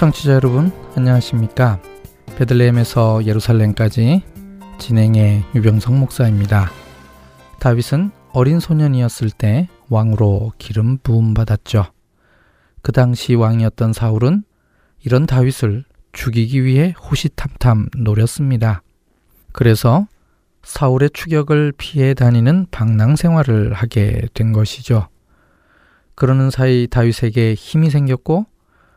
청취자 여러분 안녕하십니까? 베들레헴에서 예루살렘까지 진행의 유병성 목사입니다. 다윗은 어린 소년이었을 때 왕으로 기름 부음 받았죠. 그 당시 왕이었던 사울은 이런 다윗을 죽이기 위해 호시탐탐 노렸습니다. 그래서 사울의 추격을 피해 다니는 방랑 생활을 하게 된 것이죠. 그러는 사이 다윗에게 힘이 생겼고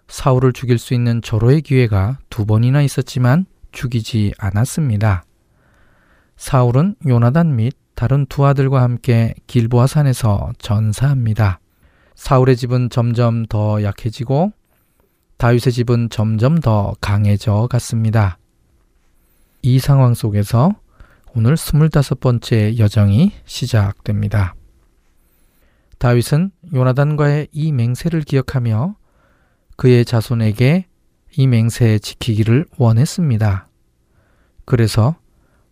사울을 죽일 수 있는 절호의 기회가 두 번이나 있었지만 죽이지 않았습니다. 사울은 요나단 및 다른 두 아들과 함께 길보아 산에서 전사합니다. 사울의 집은 점점 더 약해지고 다윗의 집은 점점 더 강해져 갔습니다. 이 상황 속에서 오늘 스물다섯 번째 여정이 시작됩니다. 다윗은 요나단과의 이 맹세를 기억하며 그의 자손에게 이 맹세 지키기를 원했습니다. 그래서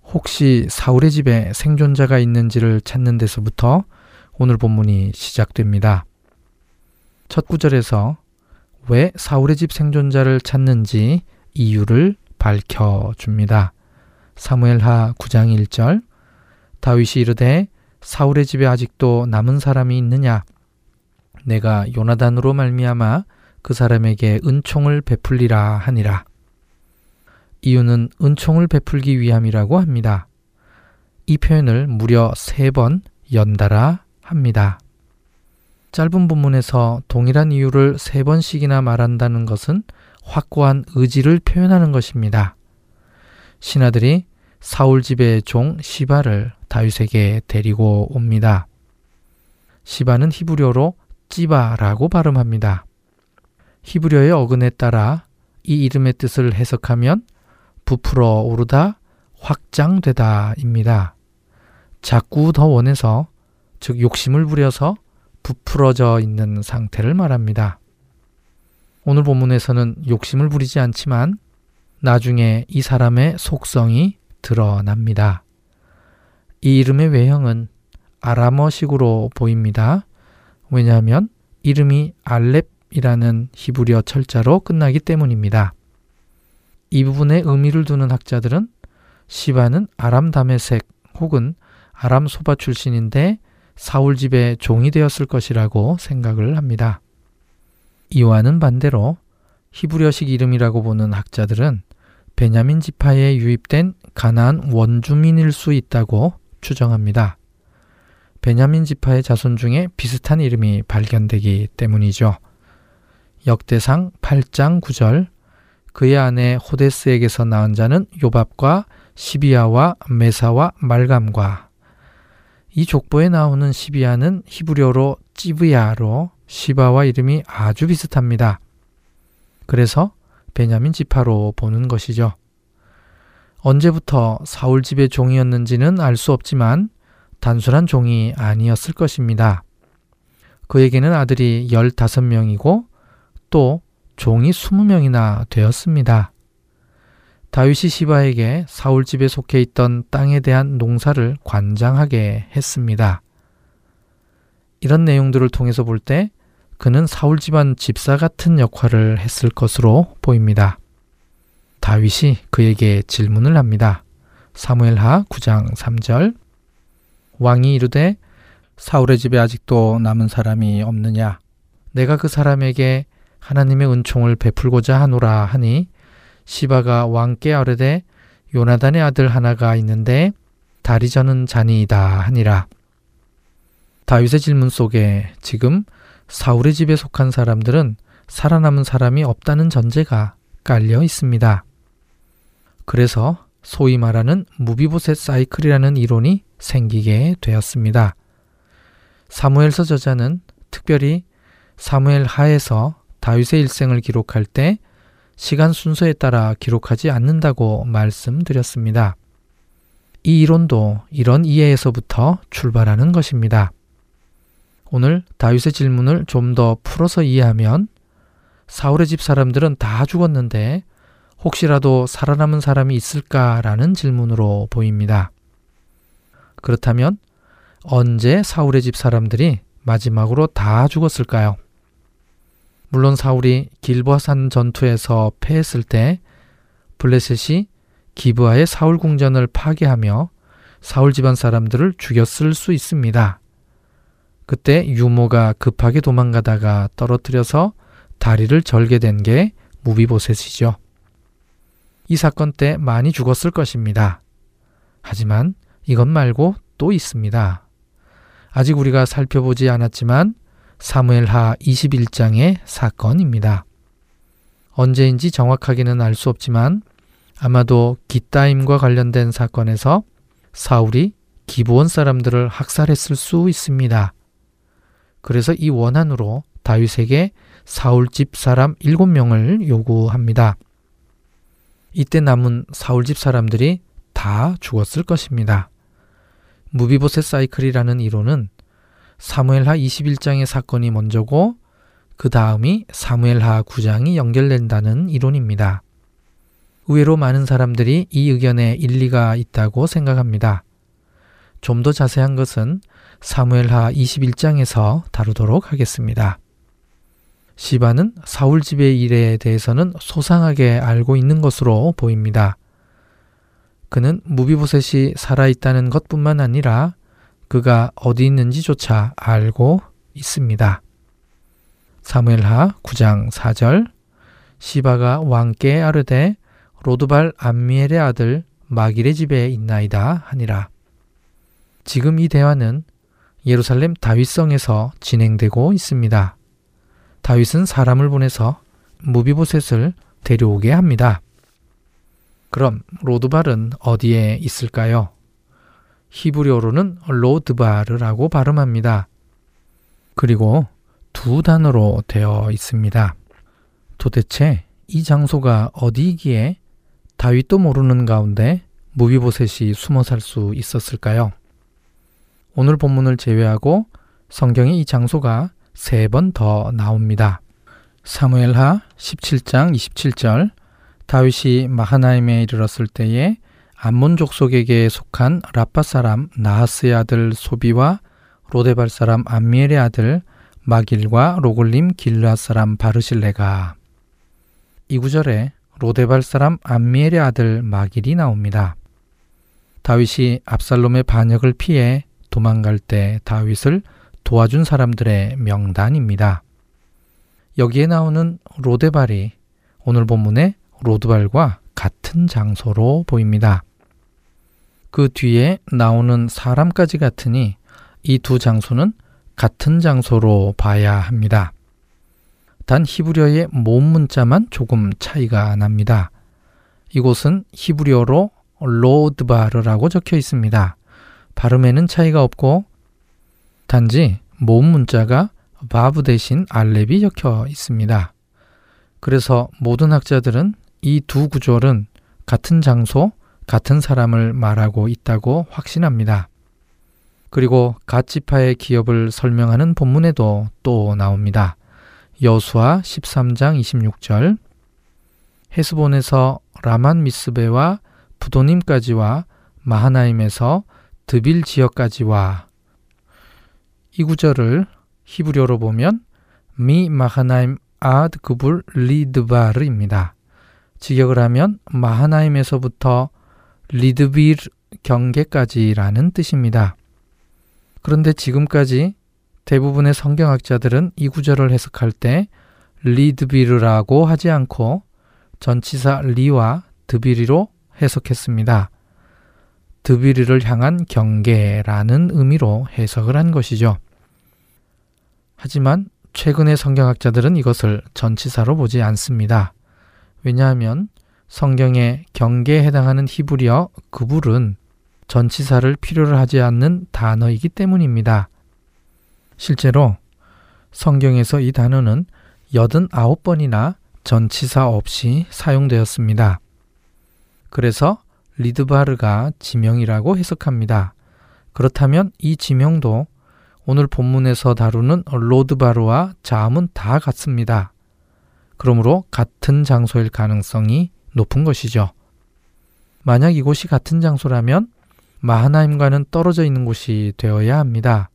혹시 사울의 집에 생존자가 있는지를 찾는 데서부터 오늘 본문이 시작됩니다. 첫 구절에서 왜 사울의 집 생존자를 찾는지 이유를 밝혀 줍니다. 사무엘하 9장 1절 다윗이 이르되 사울의 집에 아직도 남은 사람이 있느냐 내가 요나단으로 말미암아 그 사람에게 은총을 베풀리라 하니라. 이유는 은총을 베풀기 위함이라고 합니다. 이 표현을 무려 세 번 연달아 합니다. 짧은 본문에서 동일한 이유를 세 번씩이나 말한다는 것은 확고한 의지를 표현하는 것입니다. 신하들이 사울 집의 종 시바를 다윗에게 데리고 옵니다. 시바는 히브리어로 찌바라고 발음합니다. 히브리어의 어근에 따라 이 이름의 뜻을 해석하면 부풀어 오르다, 확장되다입니다. 자꾸 더 원해서, 즉 욕심을 부려서 부풀어져 있는 상태를 말합니다. 오늘 본문에서는 욕심을 부리지 않지만 나중에 이 사람의 속성이 드러납니다. 이 이름의 외형은 아람어식으로 보입니다. 왜냐하면 이름이 알렙 이라는 히브리어 철자로 끝나기 때문입니다. 이 부분에 의미를 두는 학자들은 시바는 아람 다메색 혹은 아람 소바 출신인데 사울 집의 종이 되었을 것이라고 생각을 합니다. 이와는 반대로 히브리어식 이름이라고 보는 학자들은 베냐민 지파에 유입된 가나안 원주민일 수 있다고 추정합니다. 베냐민 지파의 자손 중에 비슷한 이름이 발견되기 때문이죠. 역대상 8장 9절 그의 아내 호데스에게서 낳은 자는 요밥과 시비아와 메사와 말감과 이 족보에 나오는 시비아는 히브리어로 찌브야로 시바와 이름이 아주 비슷합니다. 그래서 베냐민 지파로 보는 것이죠. 언제부터 사울 집의 종이었는지는 알 수 없지만 단순한 종이 아니었을 것입니다. 그에게는 아들이 15명이고 또 종이 20명이나 되었습니다. 다윗이 시바에게 사울 집에 속해 있던 땅에 대한 농사를 관장하게 했습니다. 이런 내용들을 통해서 볼 때 그는 사울 집안 집사 같은 역할을 했을 것으로 보입니다. 다윗이 그에게 질문을 합니다. 사무엘하 9장 3절 왕이 이르되 사울의 집에 아직도 남은 사람이 없느냐 내가 그 사람에게 하나님의 은총을 베풀고자 하노라 하니 시바가 왕께 아뢰되 요나단의 아들 하나가 있는데 다리 저는 자니이다 하니라. 다윗의 질문 속에 지금 사울의 집에 속한 사람들은 살아남은 사람이 없다는 전제가 깔려 있습니다. 그래서 소위 말하는 무비보셋 사이클이라는 이론이 생기게 되었습니다. 사무엘서 저자는 특별히 사무엘 하에서 다윗의 일생을 기록할 때 시간 순서에 따라 기록하지 않는다고 말씀드렸습니다. 이 이론도 이런 이해에서부터 출발하는 것입니다. 오늘 다윗의 질문을 좀 더 풀어서 이해하면 사울의 집 사람들은 다 죽었는데 혹시라도 살아남은 사람이 있을까라는 질문으로 보입니다. 그렇다면 언제 사울의 집 사람들이 마지막으로 다 죽었을까요? 물론 사울이 길보아산 전투에서 패했을 때 블레셋이 기브아의 사울 궁전을 파괴하며 사울 집안 사람들을 죽였을 수 있습니다. 그때 유모가 급하게 도망가다가 떨어뜨려서 다리를 절게 된게 무비보셋이죠. 이 사건 때 많이 죽었을 것입니다. 하지만 이것 말고 또 있습니다. 아직 우리가 살펴보지 않았지만 사무엘하 21장의 사건입니다. 언제인지 정확하게는 알 수 없지만 아마도 기타임과 관련된 사건에서 사울이 기브온 사람들을 학살했을 수 있습니다. 그래서 이 원한으로 다윗에게 사울 집 사람 7명을 요구합니다. 이때 남은 사울 집 사람들이 다 죽었을 것입니다. 무비보셋 사이클이라는 이론은 사무엘하 21장의 사건이 먼저고 그 다음이 사무엘하 9장이 연결된다는 이론입니다. 의외로 많은 사람들이 이 의견에 일리가 있다고 생각합니다. 좀 더 자세한 것은 사무엘하 21장에서 다루도록 하겠습니다. 시바는 사울 집의 일에 대해서는 소상하게 알고 있는 것으로 보입니다. 그는 무비보셋이 살아있다는 것뿐만 아니라 그가 어디 있는지조차 알고 있습니다. 사무엘하 9장 4절 시바가 왕께 아르되 로드발 암미엘의 아들 마길의 집에 있나이다 하니라. 지금 이 대화는 예루살렘 다윗성에서 진행되고 있습니다. 다윗은 사람을 보내서 무비보셋을 데려오게 합니다. 그럼 로드발은 어디에 있을까요? 히브리어로는 로드바르라고 발음합니다. 그리고 두 단어로 되어 있습니다. 도대체 이 장소가 어디이기에 다윗도 모르는 가운데 무비보셋이 숨어 살 수 있었을까요? 오늘 본문을 제외하고 성경에 이 장소가 세 번 더 나옵니다. 사무엘하 17장 27절 다윗이 마하나임에 이르렀을 때에 암몬 족 속에게 속한 라파 사람 나하스의 아들 소비와 로데발 사람 암미엘의 아들 마길과 로글림 길라 사람 바르실레가 이 구절에 로데발 사람 암미엘의 아들 마길이 나옵니다. 다윗이 압살롬의 반역을 피해 도망갈 때 다윗을 도와준 사람들의 명단입니다. 여기에 나오는 로데발이 오늘 본문의 로드발과 같은 장소로 보입니다. 그 뒤에 나오는 사람까지 같으니 이 두 장소는 같은 장소로 봐야 합니다. 단 히브리어의 모음 문자만 조금 차이가 납니다. 이곳은 히브리어로 로드바르라고 적혀 있습니다. 발음에는 차이가 없고 단지 모음 문자가 바브 대신 알렙이 적혀 있습니다. 그래서 모든 학자들은 이 두 구절은 같은 장소, 같은 사람을 말하고 있다고 확신합니다. 그리고 갓 지파의 기업을 설명하는 본문에도 또 나옵니다. 여수와 13장 26절 헤스본에서 라만 미스베와 부도님까지와 마하나임에서 드빌 지역까지와 이 구절을 히브리어로 보면 ממחנים עד גבול לדבר입니다. 직역을 하면 마하나임에서부터 리드빌 경계까지라는 뜻입니다. 그런데 지금까지 대부분의 성경학자들은 이 구절을 해석할 때 리드비르라고 하지 않고 전치사 리와 드비르로 해석했습니다. 드비리를 향한 경계라는 의미로 해석을 한 것이죠. 하지만 최근의 성경학자들은 이것을 전치사로 보지 않습니다. 왜냐하면 성경의 경계에 해당하는 히브리어 그불은 전치사를 필요로 하지 않는 단어이기 때문입니다. 실제로 성경에서 이 단어는 89번이나 전치사 없이 사용되었습니다. 그래서 리드바르가 지명이라고 해석합니다. 그렇다면 이 지명도 오늘 본문에서 다루는 로드바르와 자음은 다 같습니다. 그러므로 같은 장소일 가능성이 높은 것이죠. 만약 이곳이 같은 장소라면 마하나임과는 떨어져 있는 곳이 되어야 합니다.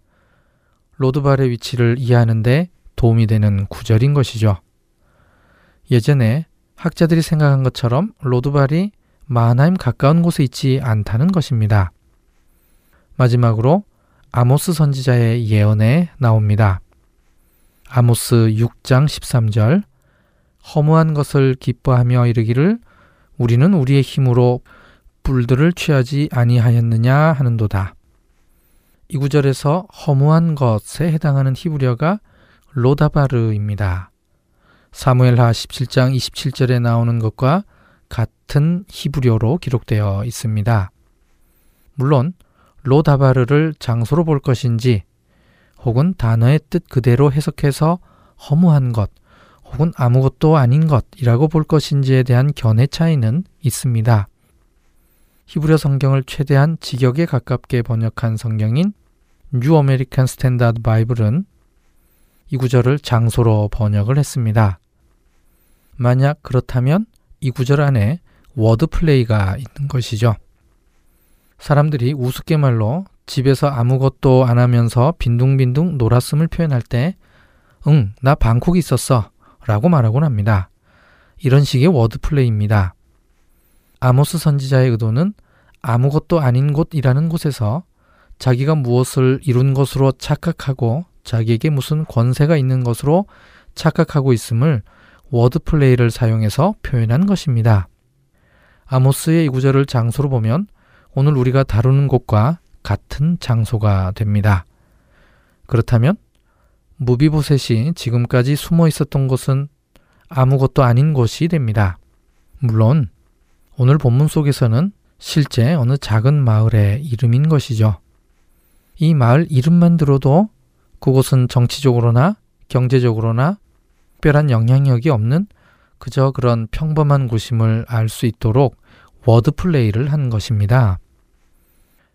로드발의 위치를 이해하는데 도움이 되는 구절인 것이죠. 예전에 학자들이 생각한 것처럼 로드발이 마하나임 가까운 곳에 있지 않다는 것입니다. 마지막으로 아모스 선지자의 예언에 나옵니다. 아모스 6장 13절 허무한 것을 기뻐하며 이르기를 우리는 우리의 힘으로 불들을 취하지 아니하였느냐 하는도다. 이 구절에서 허무한 것에 해당하는 히브리어가 로다바르입니다. 사무엘하 17장 27절에 나오는 것과 같은 히브리어로 기록되어 있습니다. 물론 로다바르를 장소로 볼 것인지 혹은 단어의 뜻 그대로 해석해서 허무한 것 혹은 아무것도 아닌 것이라고 볼 것인지에 대한 견해 차이는 있습니다. 히브리어 성경을 최대한 직역에 가깝게 번역한 성경인 New American Standard Bible은 이 구절을 장소로 번역을 했습니다. 만약 그렇다면 이 구절 안에 word play가 있는 것이죠. 사람들이 우스갯말로 집에서 아무것도 안 하면서 빈둥빈둥 놀았음을 표현할 때, 응, 나 방콕 있었어. 라고 말하곤 합니다. 이런 식의 word play입니다. 아모스 선지자의 의도는 아무것도 아닌 곳이라는 곳에서 자기가 무엇을 이룬 것으로 착각하고 자기에게 무슨 권세가 있는 것으로 착각하고 있음을 word play를 사용해서 표현한 것입니다. 아모스의 이 구절을 장소로 보면 오늘 우리가 다루는 곳과 같은 장소가 됩니다. 그렇다면 므비보셋이 지금까지 숨어 있었던 곳은 아무것도 아닌 곳이 됩니다. 물론 오늘 본문 속에서는 실제 어느 작은 마을의 이름인 것이죠. 이 마을 이름만 들어도 그곳은 정치적으로나 경제적으로나 특별한 영향력이 없는 그저 그런 평범한 곳임을 알 수 있도록 word play를 한 것입니다.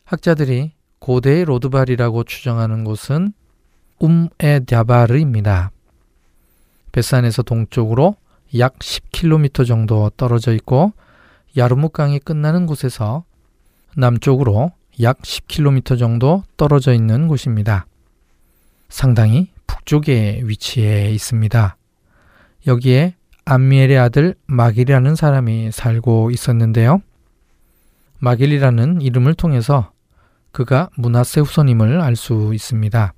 학자들이 고대의 로드발이라고 추정하는 곳은 움에 갸바르입니다. 베산에서 동쪽으로 약 10km 정도 떨어져 있고 야르무강이 끝나는 곳에서 남쪽으로 약 10km 정도 떨어져 있는 곳입니다. 상당히 북쪽에 위치해 있습니다. 여기에 암미엘의 아들 마길이라는 사람이 살고 있었는데요. 마길이라는 이름을 통해서 그가 문하세 후손임을 알 수 있습니다.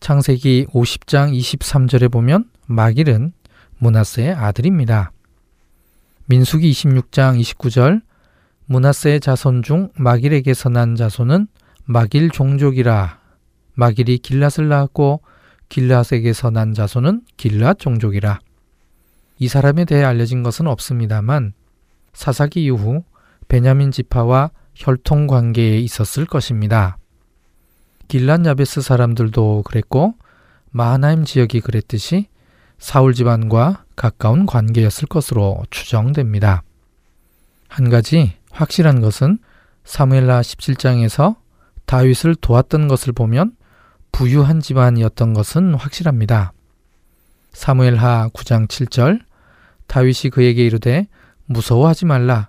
창세기 50장 23절에 보면 마길은 문하세의 아들입니다. 민수기 26장 29절 문하세의 자손 중 마길에게서 난 자손은 마길 종족이라 마길이 길랏을 낳았고 길랏에게서 난 자손은 길랏 종족이라 이 사람에 대해 알려진 것은 없습니다만 사사기 이후 베냐민 지파와 혈통 관계에 있었을 것입니다. 길란 야베스 사람들도 그랬고 마하나임 지역이 그랬듯이 사울 집안과 가까운 관계였을 것으로 추정됩니다. 한 가지 확실한 것은 사무엘라 17장에서 다윗을 도왔던 것을 보면 부유한 집안이었던 것은 확실합니다. 사무엘하 9장 7절 다윗이 그에게 이르되 무서워하지 말라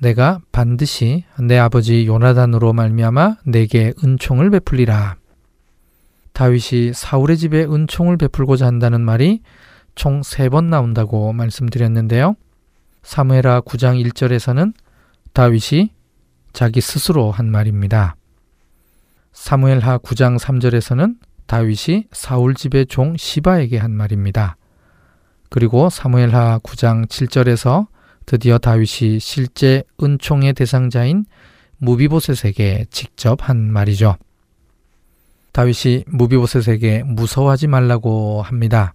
내가 반드시 내 아버지 요나단으로 말미암아 내게 은총을 베풀리라. 다윗이 사울의 집에 은총을 베풀고자 한다는 말이 총 세 번 나온다고 말씀드렸는데요. 사무엘하 9장 1절에서는 다윗이 자기 스스로 한 말입니다. 사무엘하 9장 3절에서는 다윗이 사울 집의 종 시바에게 한 말입니다. 그리고 사무엘하 9장 7절에서 드디어 다윗이 실제 은총의 대상자인 무비보셋에게 직접 한 말이죠. 다윗이 무비보셋에게 무서워하지 말라고 합니다.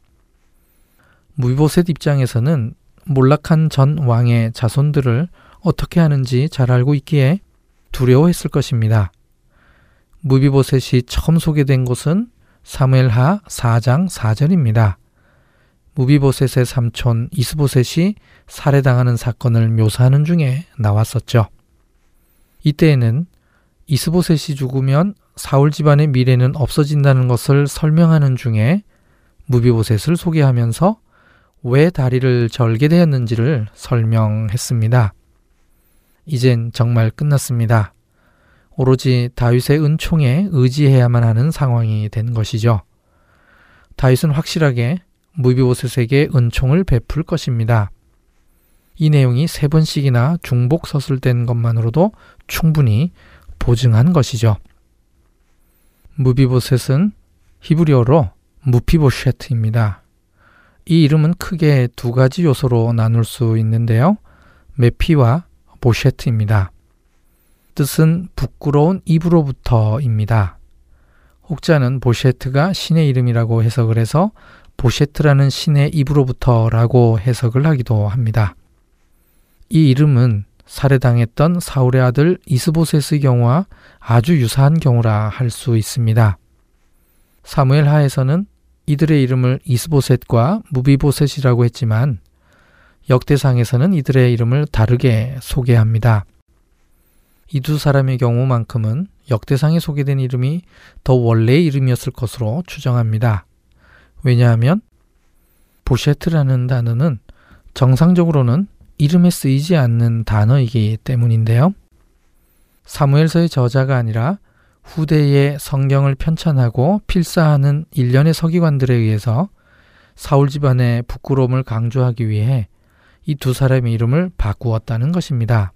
무비보셋 입장에서는 몰락한 전 왕의 자손들을 어떻게 하는지 잘 알고 있기에 두려워했을 것입니다. 무비보셋이 처음 소개된 곳은 사무엘하 4장 4절입니다. 무비보셋의 삼촌 이스보셋이 살해당하는 사건을 묘사하는 중에 나왔었죠. 이때에는 이스보셋이 죽으면 사울 집안의 미래는 없어진다는 것을 설명하는 중에 무비보셋을 소개하면서 왜 다리를 절게 되었는지를 설명했습니다. 이젠 정말 끝났습니다. 오로지 다윗의 은총에 의지해야만 하는 상황이 된 것이죠. 다윗은 확실하게 무비보셋에게 은총을 베풀 것입니다. 이 내용이 세 번씩이나 중복 서술된 것만으로도 충분히 보증한 것이죠. 무비보셋은 히브리어로 무피보쉐트입니다. 이 이름은 크게 두 가지 요소로 나눌 수 있는데요. 메피와 보쉐트입니다. 뜻은 부끄러운 입으로부터입니다. 혹자는 보쉐트가 신의 이름이라고 해석을 해서 보쉐트라는 신의 입으로부터라고 해석을 하기도 합니다. 이 이름은 살해당했던 사울의 아들 이스보셋의 경우와 아주 유사한 경우라 할 수 있습니다. 사무엘 하에서는 이들의 이름을 이스보셋과 무비보셋이라고 했지만 역대상에서는 이들의 이름을 다르게 소개합니다. 이 두 사람의 경우만큼은 역대상에 소개된 이름이 더 원래의 이름이었을 것으로 추정합니다. 왜냐하면 보쉐트라는 단어는 정상적으로는 이름에 쓰이지 않는 단어이기 때문인데요. 사무엘서의 저자가 아니라 후대의 성경을 편찬하고 필사하는 일련의 서기관들에 의해서 사울 집안의 부끄러움을 강조하기 위해 이 두 사람의 이름을 바꾸었다는 것입니다.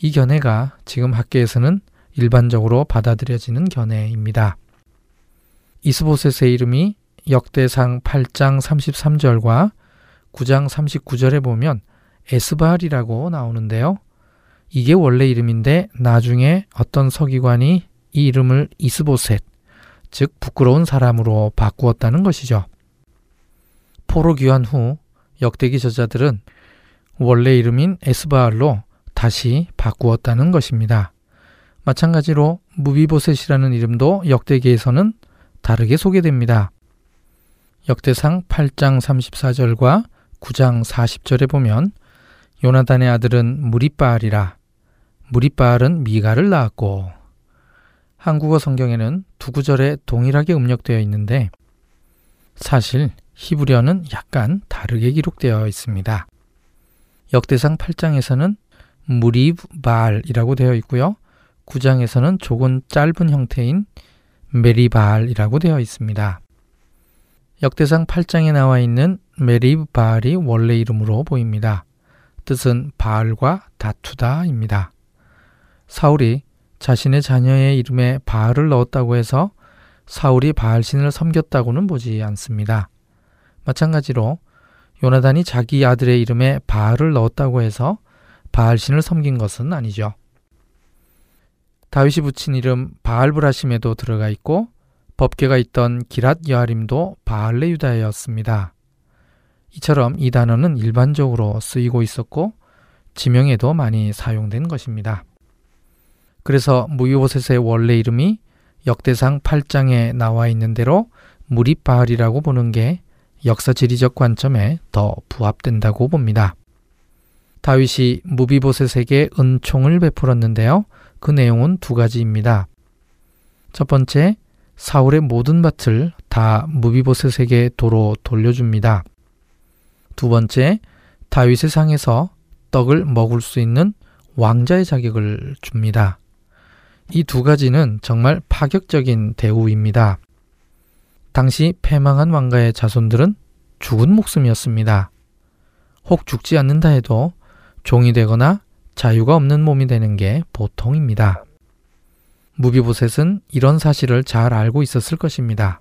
이 견해가 지금 학계에서는 일반적으로 받아들여지는 견해입니다. 이스보셋의 이름이 역대상 8장 33절과 9장 39절에 보면 에스바알이라고 나오는데요. 이게 원래 이름인데 나중에 어떤 서기관이 이 이름을 이스보셋, 즉 부끄러운 사람으로 바꾸었다는 것이죠. 포로 귀환 후 역대기 저자들은 원래 이름인 에스바알로 다시 바꾸었다는 것입니다. 마찬가지로 무비보셋이라는 이름도 역대기에서는 다르게 소개됩니다. 역대상 8장 34절과 9장 40절에 보면 요나단의 아들은 무리바알이라 무리바알은 미가를 낳았고 한국어 성경에는 두 구절에 동일하게 음력되어 있는데 사실 히브리어는 약간 다르게 기록되어 있습니다. 역대상 8장에서는 무리바알이라고 되어 있고요. 9장에서는 조금 짧은 형태인 메리바알이라고 되어 있습니다. 역대상 8장에 나와 있는 메리바알이 원래 이름으로 보입니다. 뜻은 바알과 다투다입니다. 사울이 자신의 자녀의 이름에 바알을 넣었다고 해서 사울이 바알 신을 섬겼다고는 보지 않습니다. 마찬가지로 요나단이 자기 아들의 이름에 바알을 넣었다고 해서 바알 신을 섬긴 것은 아니죠. 다윗이 붙인 이름 바알브라심에도 들어가 있고 법계가 있던 기랏 여아림도 바알레 유다였습니다. 이처럼 이 단어는 일반적으로 쓰이고 있었고 지명에도 많이 사용된 것입니다. 그래서 무이보셋의 원래 이름이 역대상 8장에 나와 있는 대로 무리바알이라고 보는 게 역사 지리적 관점에 더 부합된다고 봅니다. 다윗이 무비보셋에게 은총을 베풀었는데요. 그 내용은 두 가지입니다. 첫 번째, 사울의 모든 밭을 다 무비보셋에게 도로 돌려줍니다. 두 번째, 다윗의 상에서 떡을 먹을 수 있는 왕자의 자격을 줍니다. 이 두 가지는 정말 파격적인 대우입니다. 당시 패망한 왕가의 자손들은 죽은 목숨이었습니다. 혹 죽지 않는다 해도 종이 되거나 자유가 없는 몸이 되는 게 보통입니다. 무비보셋은 이런 사실을 잘 알고 있었을 것입니다.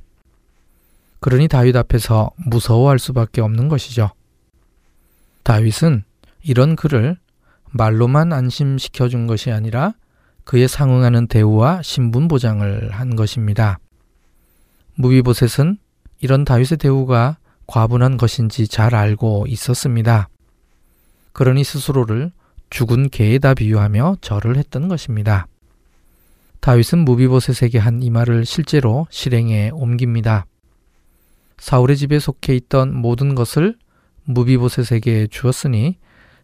그러니 다윗 앞에서 무서워할 수밖에 없는 것이죠. 다윗은 이런 그를 말로만 안심시켜 준 것이 아니라 그에 상응하는 대우와 신분 보장을 한 것입니다. 무비보셋은 이런 다윗의 대우가 과분한 것인지 잘 알고 있었습니다. 그러니 스스로를 죽은 개에다 비유하며 절을 했던 것입니다. 다윗은 무비보셋에게 한 이 말을 실제로 실행에 옮깁니다. 사울의 집에 속해 있던 모든 것을 무비보셋에게 주었으니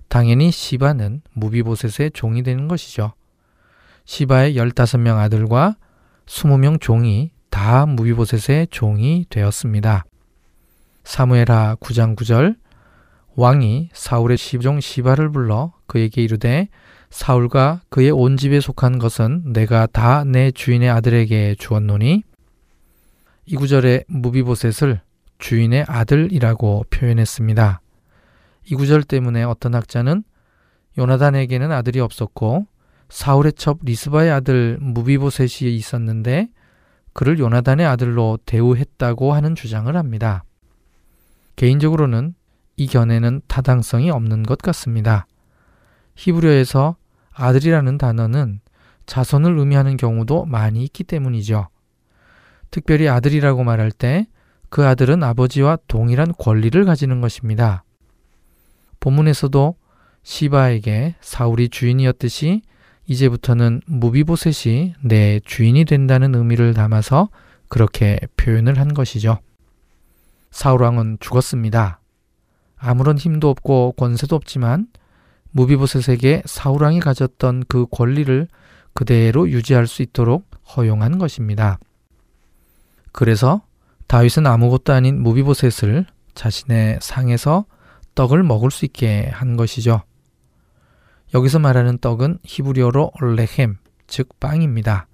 당연히 시바는 무비보셋의 종이 되는 것이죠. 시바의 15명 아들과 20명 종이 다 무비보셋의 종이 되었습니다. 사무엘하 9장 9절 왕이 사울의 시종 시바를 불러 그에게 이르되 사울과 그의 온 집에 속한 것은 내가 다 내 주인의 아들에게 주었노니 이 구절에 무비보셋을 주인의 아들이라고 표현했습니다. 이 구절 때문에 어떤 학자는 요나단에게는 아들이 없었고 사울의 첩 리스바의 아들 무비보셋이 있었는데 그를 요나단의 아들로 대우했다고 하는 주장을 합니다. 개인적으로는 이 견해는 타당성이 없는 것 같습니다. 히브리어에서 아들이라는 단어는 자손을 의미하는 경우도 많이 있기 때문이죠. 특별히 아들이라고 말할 때 그 아들은 아버지와 동일한 권리를 가지는 것입니다. 본문에서도 시바에게 사울이 주인이었듯이 이제부터는 무비보셋이 내 주인이 된다는 의미를 담아서 그렇게 표현을 한 것이죠. 사울왕은 죽었습니다. 아무런 힘도 없고 권세도 없지만 무비보셋에게 사울왕이 가졌던 그 권리를 그대로 유지할 수 있도록 허용한 것입니다. 그래서 다윗은 아무것도 아닌 무비보셋을 자신의 상에서 떡을 먹을 수 있게 한 것이죠. 여기서 말하는 떡은 히브리어로 레헴, 즉 빵입니다.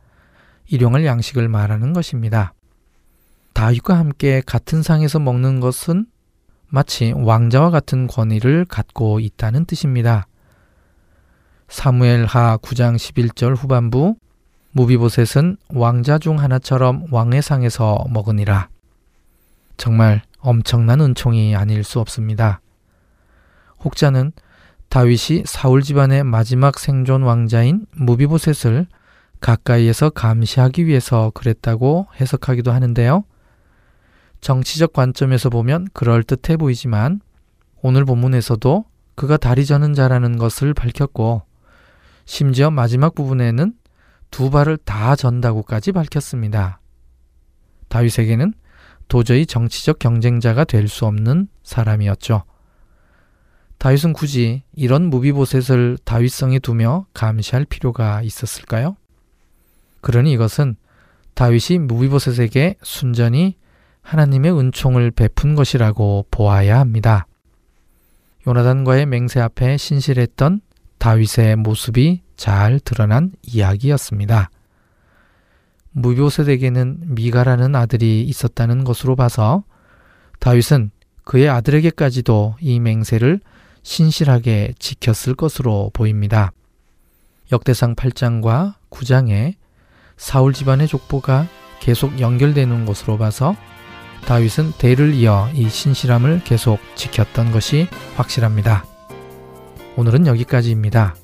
일용할 양식을 말하는 것입니다. 다윗과 함께 같은 상에서 먹는 것은 마치 왕자와 같은 권위를 갖고 있다는 뜻입니다. 사무엘 하 9장 11절 후반부 무비보셋은 왕자 중 하나처럼 왕의 상에서 먹으니라. 정말 엄청난 은총이 아닐 수 없습니다. 혹자는 다윗이 사울 집안의 마지막 생존 왕자인 무비보셋을 가까이에서 감시하기 위해서 그랬다고 해석하기도 하는데요. 정치적 관점에서 보면 그럴듯해 보이지만 오늘 본문에서도 그가 다리 저는 자라는 것을 밝혔고 심지어 마지막 부분에는 두 발을 다 전다고까지 밝혔습니다. 다윗에게는 도저히 정치적 경쟁자가 될 수 없는 사람이었죠. 다윗은 굳이 이런 무비보셋을 다윗성에 두며 감시할 필요가 있었을까요? 그러니 이것은 다윗이 무비보셋에게 순전히 하나님의 은총을 베푼 것이라고 보아야 합니다. 요나단과의 맹세 앞에 신실했던 다윗의 모습이 잘 드러난 이야기였습니다. 무비보셋에게는 미가라는 아들이 있었다는 것으로 봐서 다윗은 그의 아들에게까지도 이 맹세를 신실하게 지켰을 것으로 보입니다. 역대상 8장과 9장에 사울 집안의 족보가 계속 연결되는 것으로 봐서 다윗은 대를 이어 이 신실함을 계속 지켰던 것이 확실합니다. 오늘은 여기까지입니다.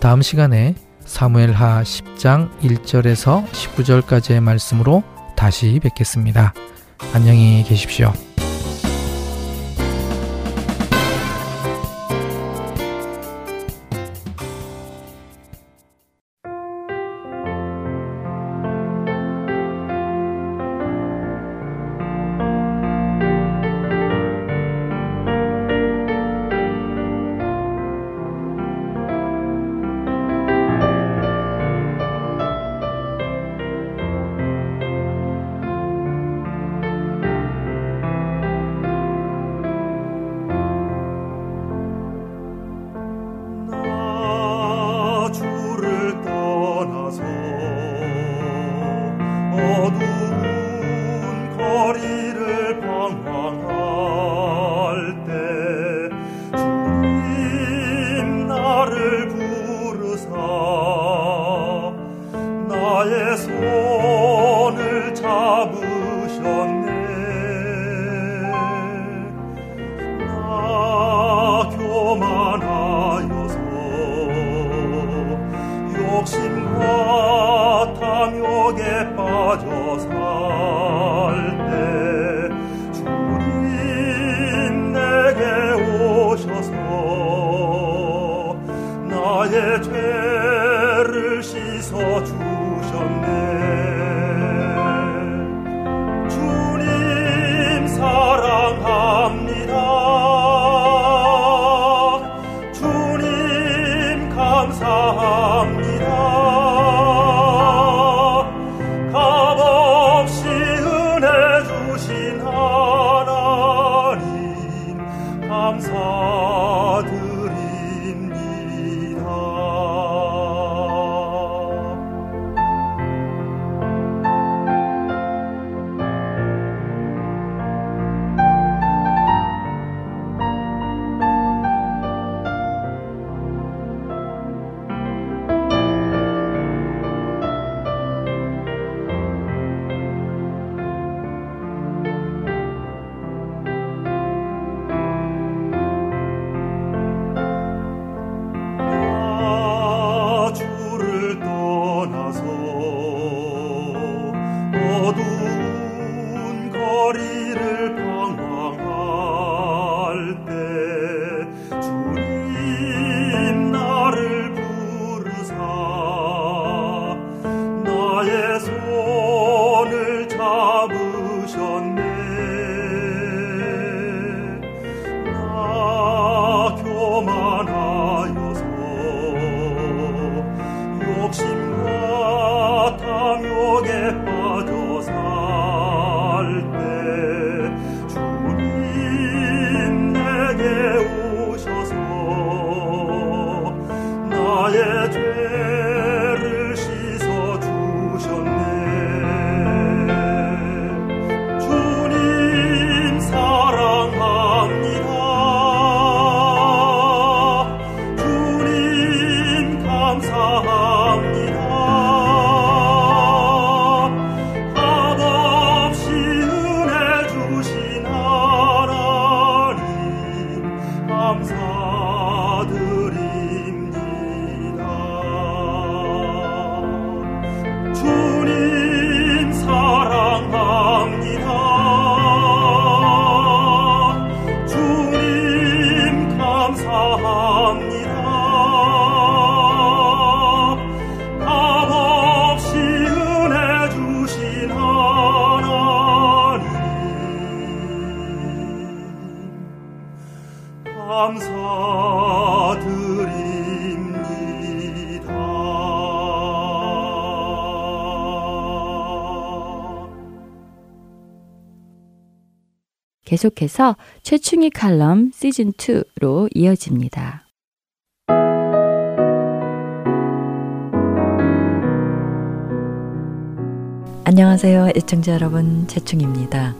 다음 시간에 사무엘하 10장 1절에서 19절까지의 말씀으로 다시 뵙겠습니다. 안녕히 계십시오. 계속해서 최충희 칼럼 시즌2로 이어집니다. 안녕하세요. 애청자 여러분. 최충입니다.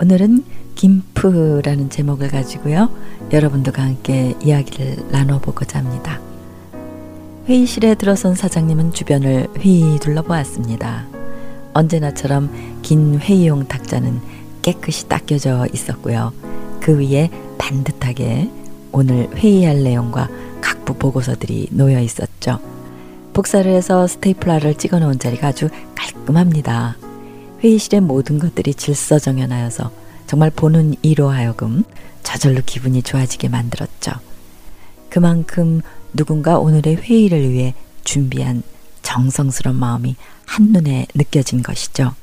오늘은 김프라는 제목을 가지고요. 여러분들과 함께 이야기를 나눠보고자 합니다. 회의실에 들어선 사장님은 주변을 휘 둘러보았습니다. 언제나처럼 긴 회의용 탁자는 깨끗이 닦여져 있었고요. 그 위에 반듯하게 오늘 회의할 내용과 각부 보고서들이 놓여 있었죠. 복사를 해서 스테이플러를 찍어 놓은 자리가 아주 깔끔합니다. 회의실의 모든 것들이 질서정연하여서 정말 보는 이로 하여금 저절로 기분이 좋아지게 만들었죠. 그만큼 누군가 오늘의 회의를 위해 준비한 정성스러운 마음이 한눈에 느껴진 것이죠.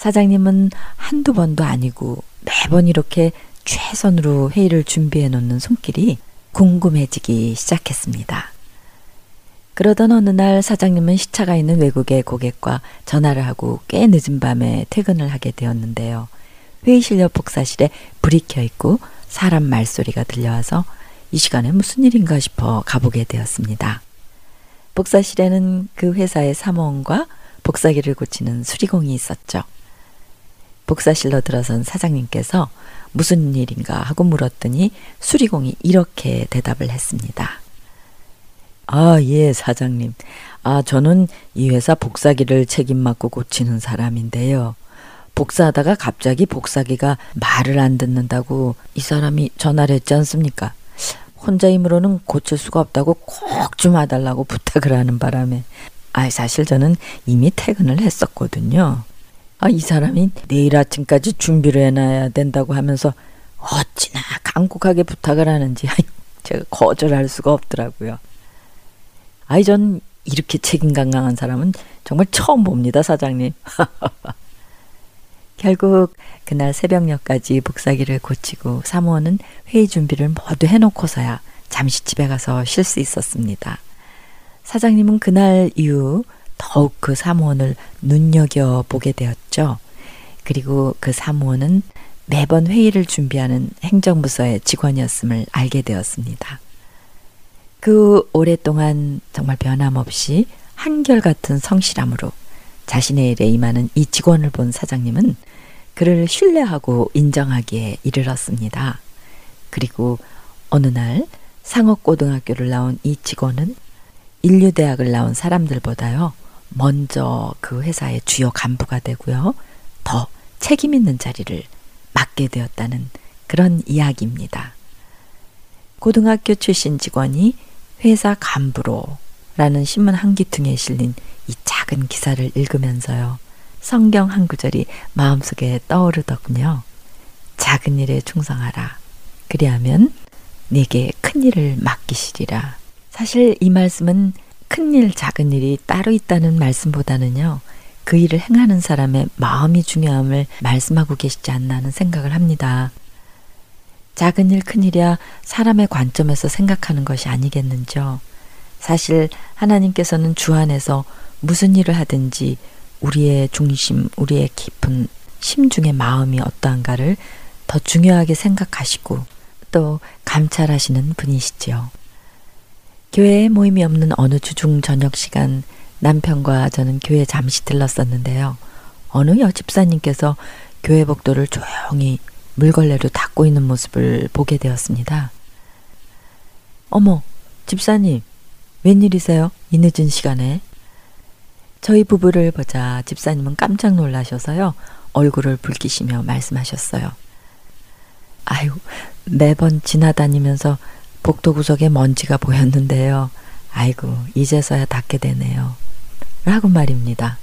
사장님은 한두 번도 아니고 매번 이렇게 최선으로 회의를 준비해 놓는 손길이 궁금해지기 시작했습니다. 그러던 어느 날 사장님은 시차가 있는 외국의 고객과 전화를 하고 꽤 늦은 밤에 퇴근을 하게 되었는데요. 회의실 옆 복사실에 불이 켜 있고 사람 말소리가 들려와서 이 시간에 무슨 일인가 싶어 가보게 되었습니다. 복사실에는 그 회사의 사무원과 복사기를 고치는 수리공이 있었죠. 복사실로 들어선 사장님께서 무슨 일인가 하고 물었더니 수리공이 이렇게 대답을 했습니다. 아, 예, 사장님. 아, 저는 이 회사 복사기를 책임 맡고 고치는 사람인데요. 복사하다가 갑자기 복사기가 말을 안 듣는다고 이 사람이 전화를 했지 않습니까? 혼자 힘으로는 고칠 수가 없다고 꼭 좀 와달라고 부탁을 하는 바람에 아 사실 저는 이미 퇴근을 했었거든요. 아, 이 사람이 내일 아침까지 준비를 해놔야 된다고 하면서 어찌나 간곡하게 부탁을 하는지 제가 거절할 수가 없더라고요. 아이, 전 이렇게 책임감 강한 사람은 정말 처음 봅니다, 사장님. 결국 그날 새벽녘까지 복사기를 고치고 사무원은 회의 준비를 모두 해놓고서야 잠시 집에 가서 쉴 수 있었습니다. 사장님은 그날 이후 더욱 그 사무원을 눈여겨보게 되었죠. 그리고 그 사무원은 매번 회의를 준비하는 행정부서의 직원이었음을 알게 되었습니다. 그 오랫동안 정말 변함없이 한결같은 성실함으로 자신의 일에 임하는 이 직원을 본 사장님은 그를 신뢰하고 인정하기에 이르렀습니다. 그리고 어느 날 상업고등학교를 나온 이 직원은 인류대학을 나온 사람들보다요, 먼저 그 회사의 주요 간부가 되고요. 더 책임 있는 자리를 맡게 되었다는 그런 이야기입니다. 고등학교 출신 직원이 회사 간부로 라는 신문 한 기퉁에 실린 이 작은 기사를 읽으면서요. 성경 한 구절이 마음속에 떠오르더군요. 작은 일에 충성하라. 그리하면 내게 큰 일을 맡기시리라. 사실 이 말씀은 큰일, 작은 일이 따로 있다는 말씀보다는요, 그 일을 행하는 사람의 마음이 중요함을 말씀하고 계시지 않나 하는 생각을 합니다. 작은 일, 큰 일이야 사람의 관점에서 생각하는 것이 아니겠는죠. 사실 하나님께서는 주 안에서 무슨 일을 하든지 우리의 중심, 우리의 깊은 심중의 마음이 어떠한가를 더 중요하게 생각하시고 또 감찰하시는 분이시지요. 교회에 모임이 없는 어느 주중 저녁 시간 남편과 저는 교회 잠시 들렀었는데요. 어느 여집사님께서 교회 복도를 조용히 물걸레로 닦고 있는 모습을 보게 되었습니다. 어머, 집사님, 웬일이세요? 이 늦은 시간에? 저희 부부를 보자 집사님은 깜짝 놀라셔서요. 얼굴을 붉히시며 말씀하셨어요. 아유, 매번 지나다니면서 복도 구석에 먼지가 보였는데요. 아이고, 이제서야 닿게 되네요. 라고 말입니다.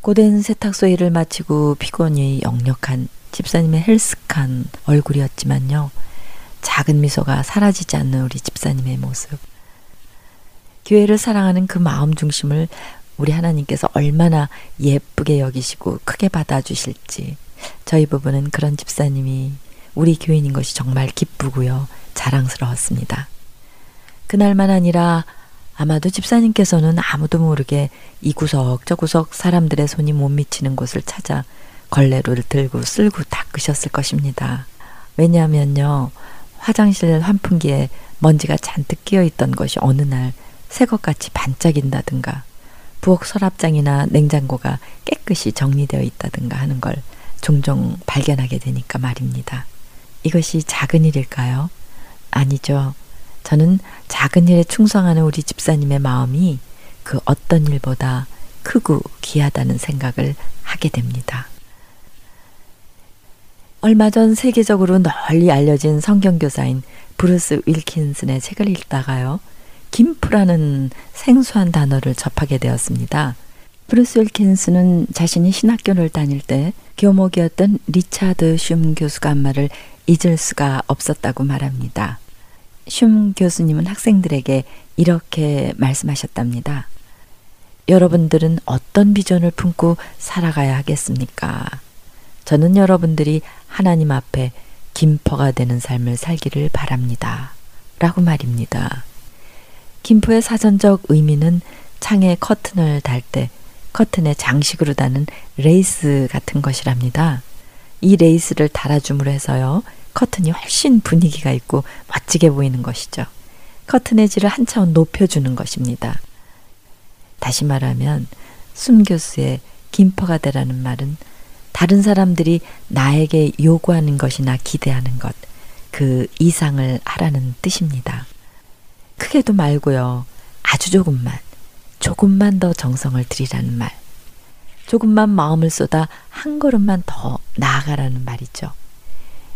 고된 세탁소 일을 마치고 피곤이 역력한 집사님의 헬스칸 얼굴이었지만요. 작은 미소가 사라지지 않는 우리 집사님의 모습. 교회를 사랑하는 그 마음 중심을 우리 하나님께서 얼마나 예쁘게 여기시고 크게 받아주실지 저희 부부는 그런 집사님이 우리 교인인 것이 정말 기쁘고요. 자랑스러웠습니다. 그날만 아니라 아마도 집사님께서는 아무도 모르게 이 구석 저 구석 사람들의 손이 못 미치는 곳을 찾아 걸레를 들고 쓸고 닦으셨을 것입니다. 왜냐하면요. 화장실 환풍기에 먼지가 잔뜩 끼어 있던 것이 어느 날 새것같이 반짝인다든가 부엌 서랍장이나 냉장고가 깨끗이 정리되어 있다든가 하는 걸 종종 발견하게 되니까 말입니다. 이것이 작은 일일까요? 아니죠. 저는 작은 일에 충성하는 우리 집사님의 마음이 그 어떤 일보다 크고 귀하다는 생각을 하게 됩니다. 얼마 전 세계적으로 널리 알려진 성경교사인 브루스 윌킨슨의 책을 읽다가요. gimp라는 생소한 단어를 접하게 되었습니다. 브루스 윌킨슨은 자신이 신학교를 다닐 때 교목이었던 리차드 슘 교수가 한 말을 잊을 수가 없었다고 말합니다. 슘 교수님은 학생들에게 이렇게 말씀하셨답니다. 여러분들은 어떤 비전을 품고 살아가야 하겠습니까? 저는 여러분들이 하나님 앞에 김포가 되는 삶을 살기를 바랍니다. 라고 말입니다. 김포의 사전적 의미는 창에 커튼을 달 때 커튼에 장식으로 다는 레이스 같은 것이랍니다. 이 레이스를 달아줌으로 해서요. 커튼이 훨씬 분위기가 있고 멋지게 보이는 것이죠. 커튼의 질을 한 차원 높여주는 것입니다. 다시 말하면 슘 교수의 gimper가 되라는 말은 다른 사람들이 나에게 요구하는 것이나 기대하는 것, 그 이상을 하라는 뜻입니다. 크게도 말고요. 아주 조금만, 조금만 더 정성을 들이라는 말. 조금만 마음을 쏟아 한 걸음만 더 나아가라는 말이죠.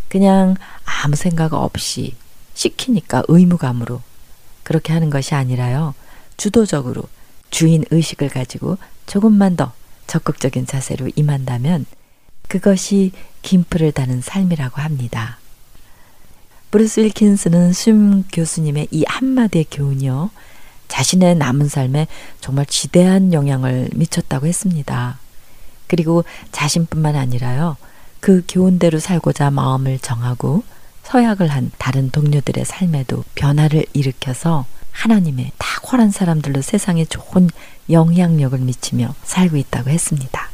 그냥 아무 생각 없이 시키니까 의무감으로 그렇게 하는 것이 아니라요. 주도적으로 주인 의식을 가지고 조금만 더 적극적인 자세로 임한다면 그것이 김프를 다는 삶이라고 합니다. 브루스 윌킨슨은 슘 교수님의 이 한마디의 교훈이요. 자신의 남은 삶에 정말 지대한 영향을 미쳤다고 했습니다. 그리고 자신뿐만 아니라요. 그 교훈대로 살고자 마음을 정하고 서약을 한 다른 동료들의 삶에도 변화를 일으켜서 하나님의 탁월한 사람들로 세상에 좋은 영향력을 미치며 살고 있다고 했습니다.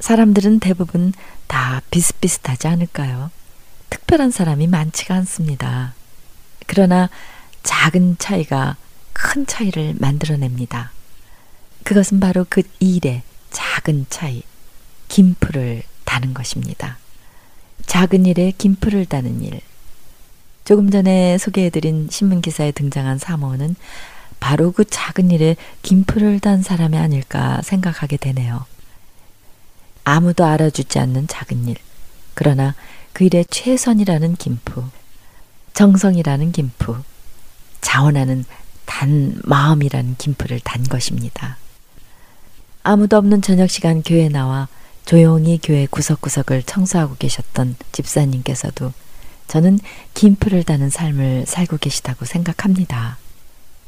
사람들은 대부분 다 비슷비슷하지 않을까요? 특별한 사람이 많지가 않습니다. 그러나 작은 차이가 큰 차이를 만들어냅니다. 그것은 바로 그 일의 작은 차이, 김풀을 다는 것입니다. 작은 일에 김풀을 다는 일. 조금 전에 소개해드린 신문기사에 등장한 사모는 바로 그 작은 일에 김풀을 단 사람이 아닐까 생각하게 되네요. 아무도 알아주지 않는 작은 일. 그러나 그 일의 최선이라는 김프. 정성이라는 김프. 자원하는 단 마음이라는 김프를 단 것입니다. 아무도 없는 저녁 시간 교회 나와 조용히 교회 구석구석을 청소하고 계셨던 집사님께서도 저는 김프를 다는 삶을 살고 계시다고 생각합니다.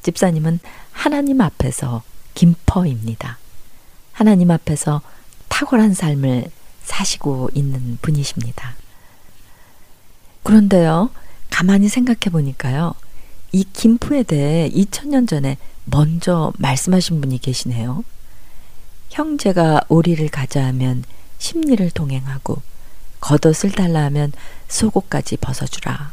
집사님은 하나님 앞에서 김퍼입니다. 하나님 앞에서 탁월한 삶을 사시고 있는 분이십니다. 그런데요, 가만히 생각해 보니까요, 이 김프에 대해 2000년 전에 먼저 말씀하신 분이 계시네요. 형제가 오리를 가자 하면 심리를 동행하고 겉옷을 달라 하면 속옷까지 벗어주라.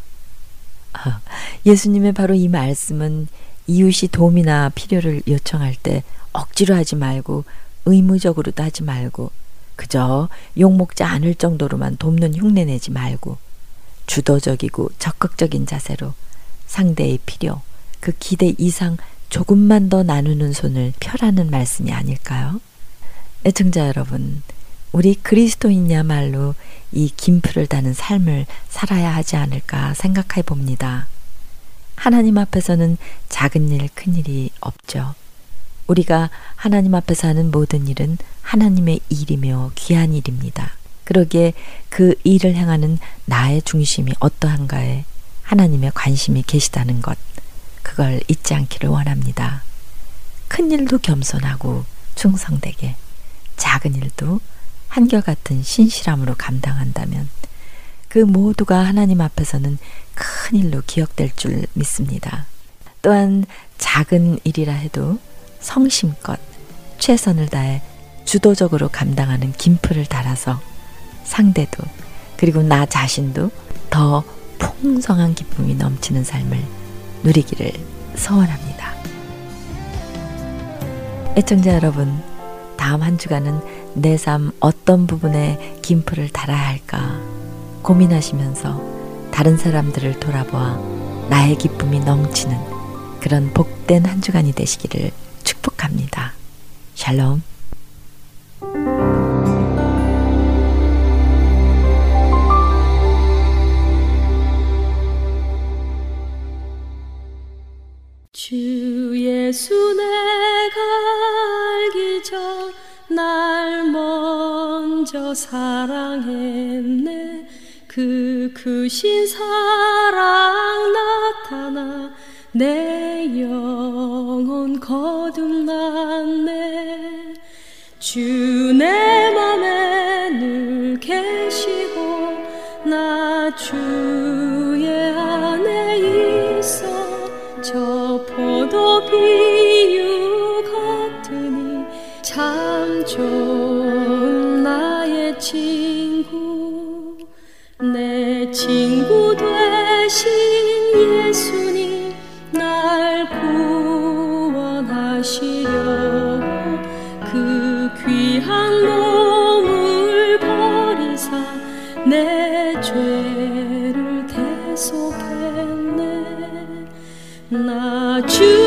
아, 예수님의 바로 이 말씀은 이웃이 도움이나 필요를 요청할 때 억지로 하지 말고 의무적으로도 하지 말고 그저 욕먹지 않을 정도로만 돕는 흉내 내지 말고 주도적이고 적극적인 자세로 상대의 필요, 그 기대 이상 조금만 더 나누는 손을 펴라는 말씀이 아닐까요? 애청자 여러분, 우리 그리스도인야말로 이 김풀을 다는 삶을 살아야 하지 않을까 생각해 봅니다. 하나님 앞에서는 작은 일, 큰 일이 없죠. 우리가 하나님 앞에서 하는 모든 일은 하나님의 일이며 귀한 일입니다. 그러기에 그 일을 행하는 나의 중심이 어떠한가에 하나님의 관심이 계시다는 것, 그걸 잊지 않기를 원합니다. 큰 일도 겸손하고 충성되게 작은 일도 한결같은 신실함으로 감당한다면 그 모두가 하나님 앞에서는 큰 일로 기억될 줄 믿습니다. 또한 작은 일이라 해도 성심껏 최선을 다해 주도적으로 감당하는 김프를 달아서 상대도 그리고 나 자신도 더 풍성한 기쁨이 넘치는 삶을 누리기를 소원합니다. 애청자 여러분, 다음 한 주간은 내 삶 어떤 부분에 김프를 달아야 할까 고민하시면서 다른 사람들을 돌아보아 나의 기쁨이 넘치는 그런 복된 한 주간이 되시기를 축복합니다. 샬롬. 주 예수 내가 전날 먼저 사랑했네. 그 크신 사랑 나타나 내 영혼 거듭났네. 주 내 맘에 늘 계시고 나 주의 안에 있어. 저 포도 비유 좋은 나의 친구 내 친구 되신 예수님 날 구원하시려고 그 귀한 몸을 버리사 내 죄를 대속했네. 나주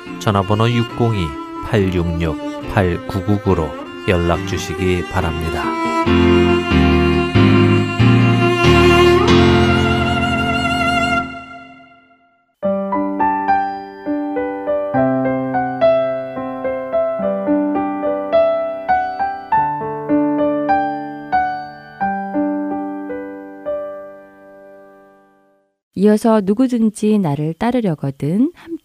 전화번호 602-866-8999로 연락 주시기 바랍니다. 이어서 누구든지 나를 따르려거든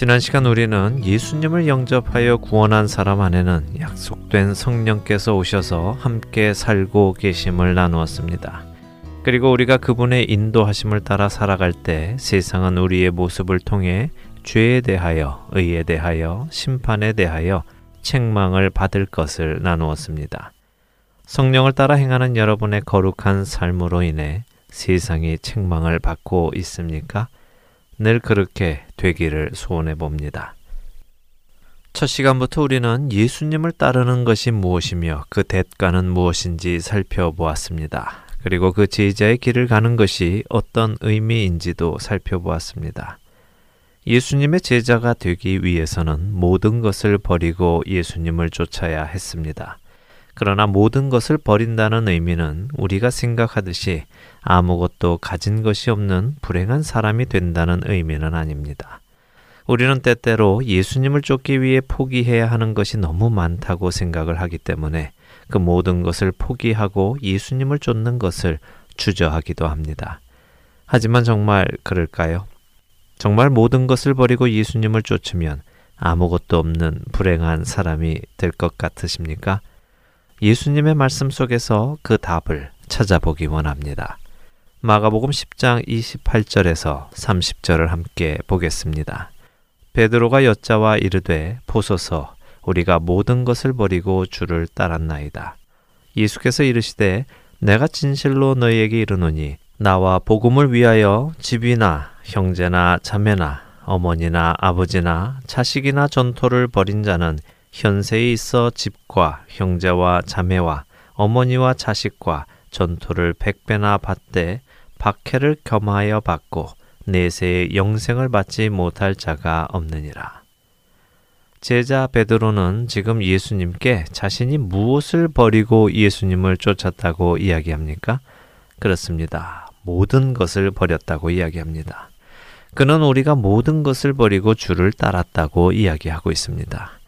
지난 시간 우리는 예수님을 영접하여 구원한 사람 안에는 약속된 성령께서 오셔서 함께 살고 계심을 나누었습니다. 그리고 우리가 그분의 인도하심을 따라 살아갈 때 세상은 우리의 모습을 통해 죄에 대하여, 의에 대하여, 심판에 대하여 책망을 받을 것을 나누었습니다. 성령을 따라 행하는 여러분의 거룩한 삶으로 인해 세상이 책망을 받고 있습니까? 늘 그렇게 되기를 소원해 봅니다. 첫 시간부터 우리는 예수님을 따르는 것이 무엇이며 그 대가는 무엇인지 살펴보았습니다. 그리고 그 제자의 길을 가는 것이 어떤 의미인지도 살펴보았습니다. 예수님의 제자가 되기 위해서는 모든 것을 버리고 예수님을 쫓아야 했습니다. 그러나 모든 것을 버린다는 의미는 우리가 생각하듯이 아무것도 가진 것이 없는 불행한 사람이 된다는 의미는 아닙니다. 우리는 때때로 예수님을 쫓기 위해 포기해야 하는 것이 너무 많다고 생각을 하기 때문에 그 모든 것을 포기하고 예수님을 쫓는 것을 주저하기도 합니다. 하지만 정말 그럴까요? 정말 모든 것을 버리고 예수님을 쫓으면 아무것도 없는 불행한 사람이 될 것 같으십니까? 예수님의 말씀 속에서 그 답을 찾아보기 원합니다. 마가복음 10장 28절에서 30절을 함께 보겠습니다. 베드로가 여자와 이르되 보소서 우리가 모든 것을 버리고 주를 따랐나이다. 예수께서 이르시되 내가 진실로 너희에게 이르노니 나와 복음을 위하여 집이나 형제나 자매나 어머니나 아버지나 자식이나 전토를 벌인 자는 현세에 있어 집과 형제와 자매와 어머니와 자식과 전토를 백배나 받되 박해를 겸하여 받고 내세의 영생을 받지 못할 자가 없느니라. 제자 베드로는 지금 예수님께 자신이 무엇을 버리고 예수님을 쫓았다고 이야기합니까? 그렇습니다. 모든 것을 버렸다고 이야기합니다. 그는 우리가 모든 것을 버리고 주를 따랐다고 이야기하고 있습니다.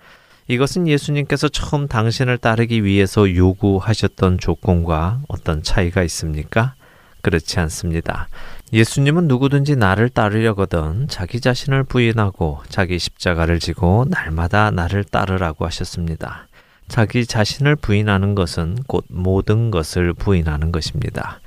이것은 예수님께서 처음 당신을 따르기 위해서 요구하셨던 조건과 어떤 차이가 있습니까? 그렇지 않습니다. 예수님은 누구든지 나를 따르려거든 자기 자신을 부인하고 자기 십자가를 지고 날마다 나를 따르라고 하셨습니다. 자기 자신을 부인하는 것은 곧 모든 것을 부인하는 것입니다.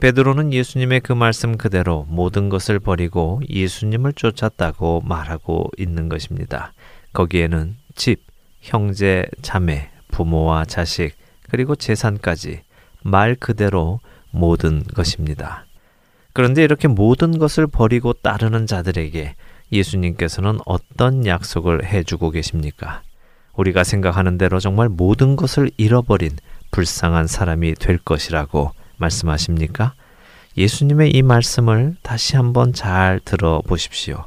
베드로는 예수님의 그 말씀 그대로 모든 것을 버리고 예수님을 쫓았다고 말하고 있는 것입니다. 거기에는 집, 형제, 자매, 부모와 자식, 그리고 재산까지 말 그대로 모든 것입니다. 그런데 이렇게 모든 것을 버리고 따르는 자들에게 예수님께서는 어떤 약속을 해주고 계십니까? 우리가 생각하는 대로 정말 모든 것을 잃어버린 불쌍한 사람이 될 것이라고 말씀하십니까? 예수님의 이 말씀을 다시 한번 잘 들어보십시오.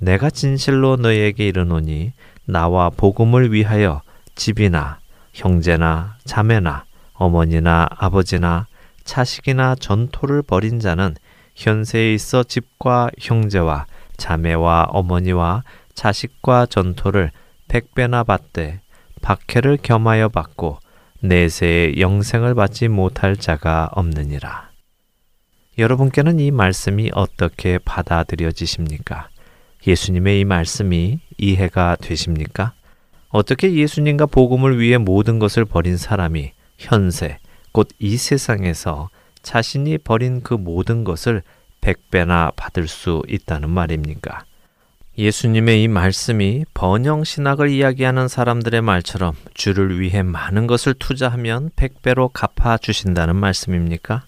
내가 진실로 너희에게 이르노니 나와 복음을 위하여 집이나 형제나 자매나 어머니나 아버지나 자식이나 전토를 벌인 자는 현세에 있어 집과 형제와 자매와 어머니와 자식과 전토를 백배나 받되 박해를 겸하여 받고 내세의 영생을 받지 못할 자가 없느니라. 여러분께는 이 말씀이 어떻게 받아들여지십니까? 예수님의 이 말씀이 이해가 되십니까? 어떻게 예수님과 복음을 위해 모든 것을 버린 사람이 현세, 곧 이 세상에서 자신이 버린 그 모든 것을 백배나 받을 수 있다는 말입니까? 예수님의 이 말씀이 번영 신학을 이야기하는 사람들의 말처럼 주를 위해 많은 것을 투자하면 백배로 갚아 주신다는 말씀입니까?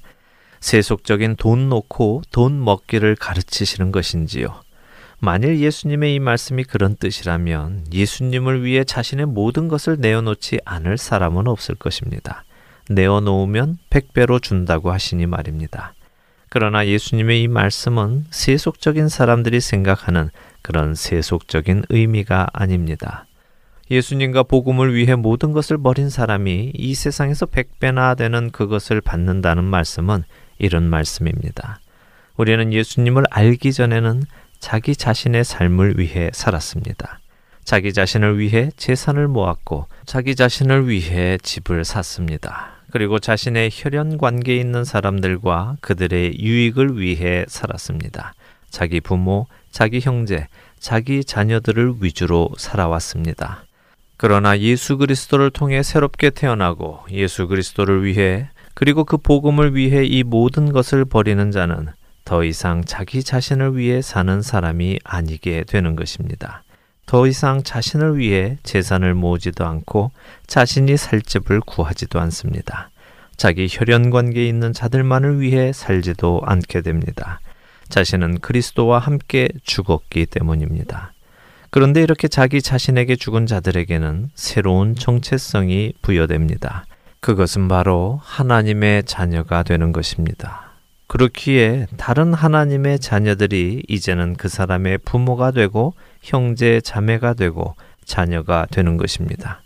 세속적인 돈 놓고 돈 먹기를 가르치시는 것인지요? 만일 예수님의 이 말씀이 그런 뜻이라면 예수님을 위해 자신의 모든 것을 내어놓지 않을 사람은 없을 것입니다. 내어놓으면 백배로 준다고 하시니 말입니다. 그러나 예수님의 이 말씀은 세속적인 사람들이 생각하는 그런 세속적인 의미가 아닙니다. 예수님과 복음을 위해 모든 것을 버린 사람이 이 세상에서 백배나 되는 그것을 받는다는 말씀은 이런 말씀입니다. 우리는 예수님을 알기 전에는 자기 자신의 삶을 위해 살았습니다. 자기 자신을 위해 재산을 모았고 자기 자신을 위해 집을 샀습니다. 그리고 자신의 혈연 관계에 있는 사람들과 그들의 유익을 위해 살았습니다. 자기 부모, 자기 형제, 자기 자녀들을 위주로 살아왔습니다. 그러나 예수 그리스도를 통해 새롭게 태어나고 예수 그리스도를 위해 그리고 그 복음을 위해 이 모든 것을 버리는 자는 더 이상 자기 자신을 위해 사는 사람이 아니게 되는 것입니다. 더 이상 자신을 위해 재산을 모으지도 않고 자신이 살 집을 구하지도 않습니다. 자기 혈연 관계에 있는 자들만을 위해 살지도 않게 됩니다. 자신은 그리스도와 함께 죽었기 때문입니다. 그런데 이렇게 자기 자신에게 죽은 자들에게는 새로운 정체성이 부여됩니다. 그것은 바로 하나님의 자녀가 되는 것입니다. 그렇기에 다른 하나님의 자녀들이 이제는 그 사람의 부모가 되고 형제 자매가 되고 자녀가 되는 것입니다.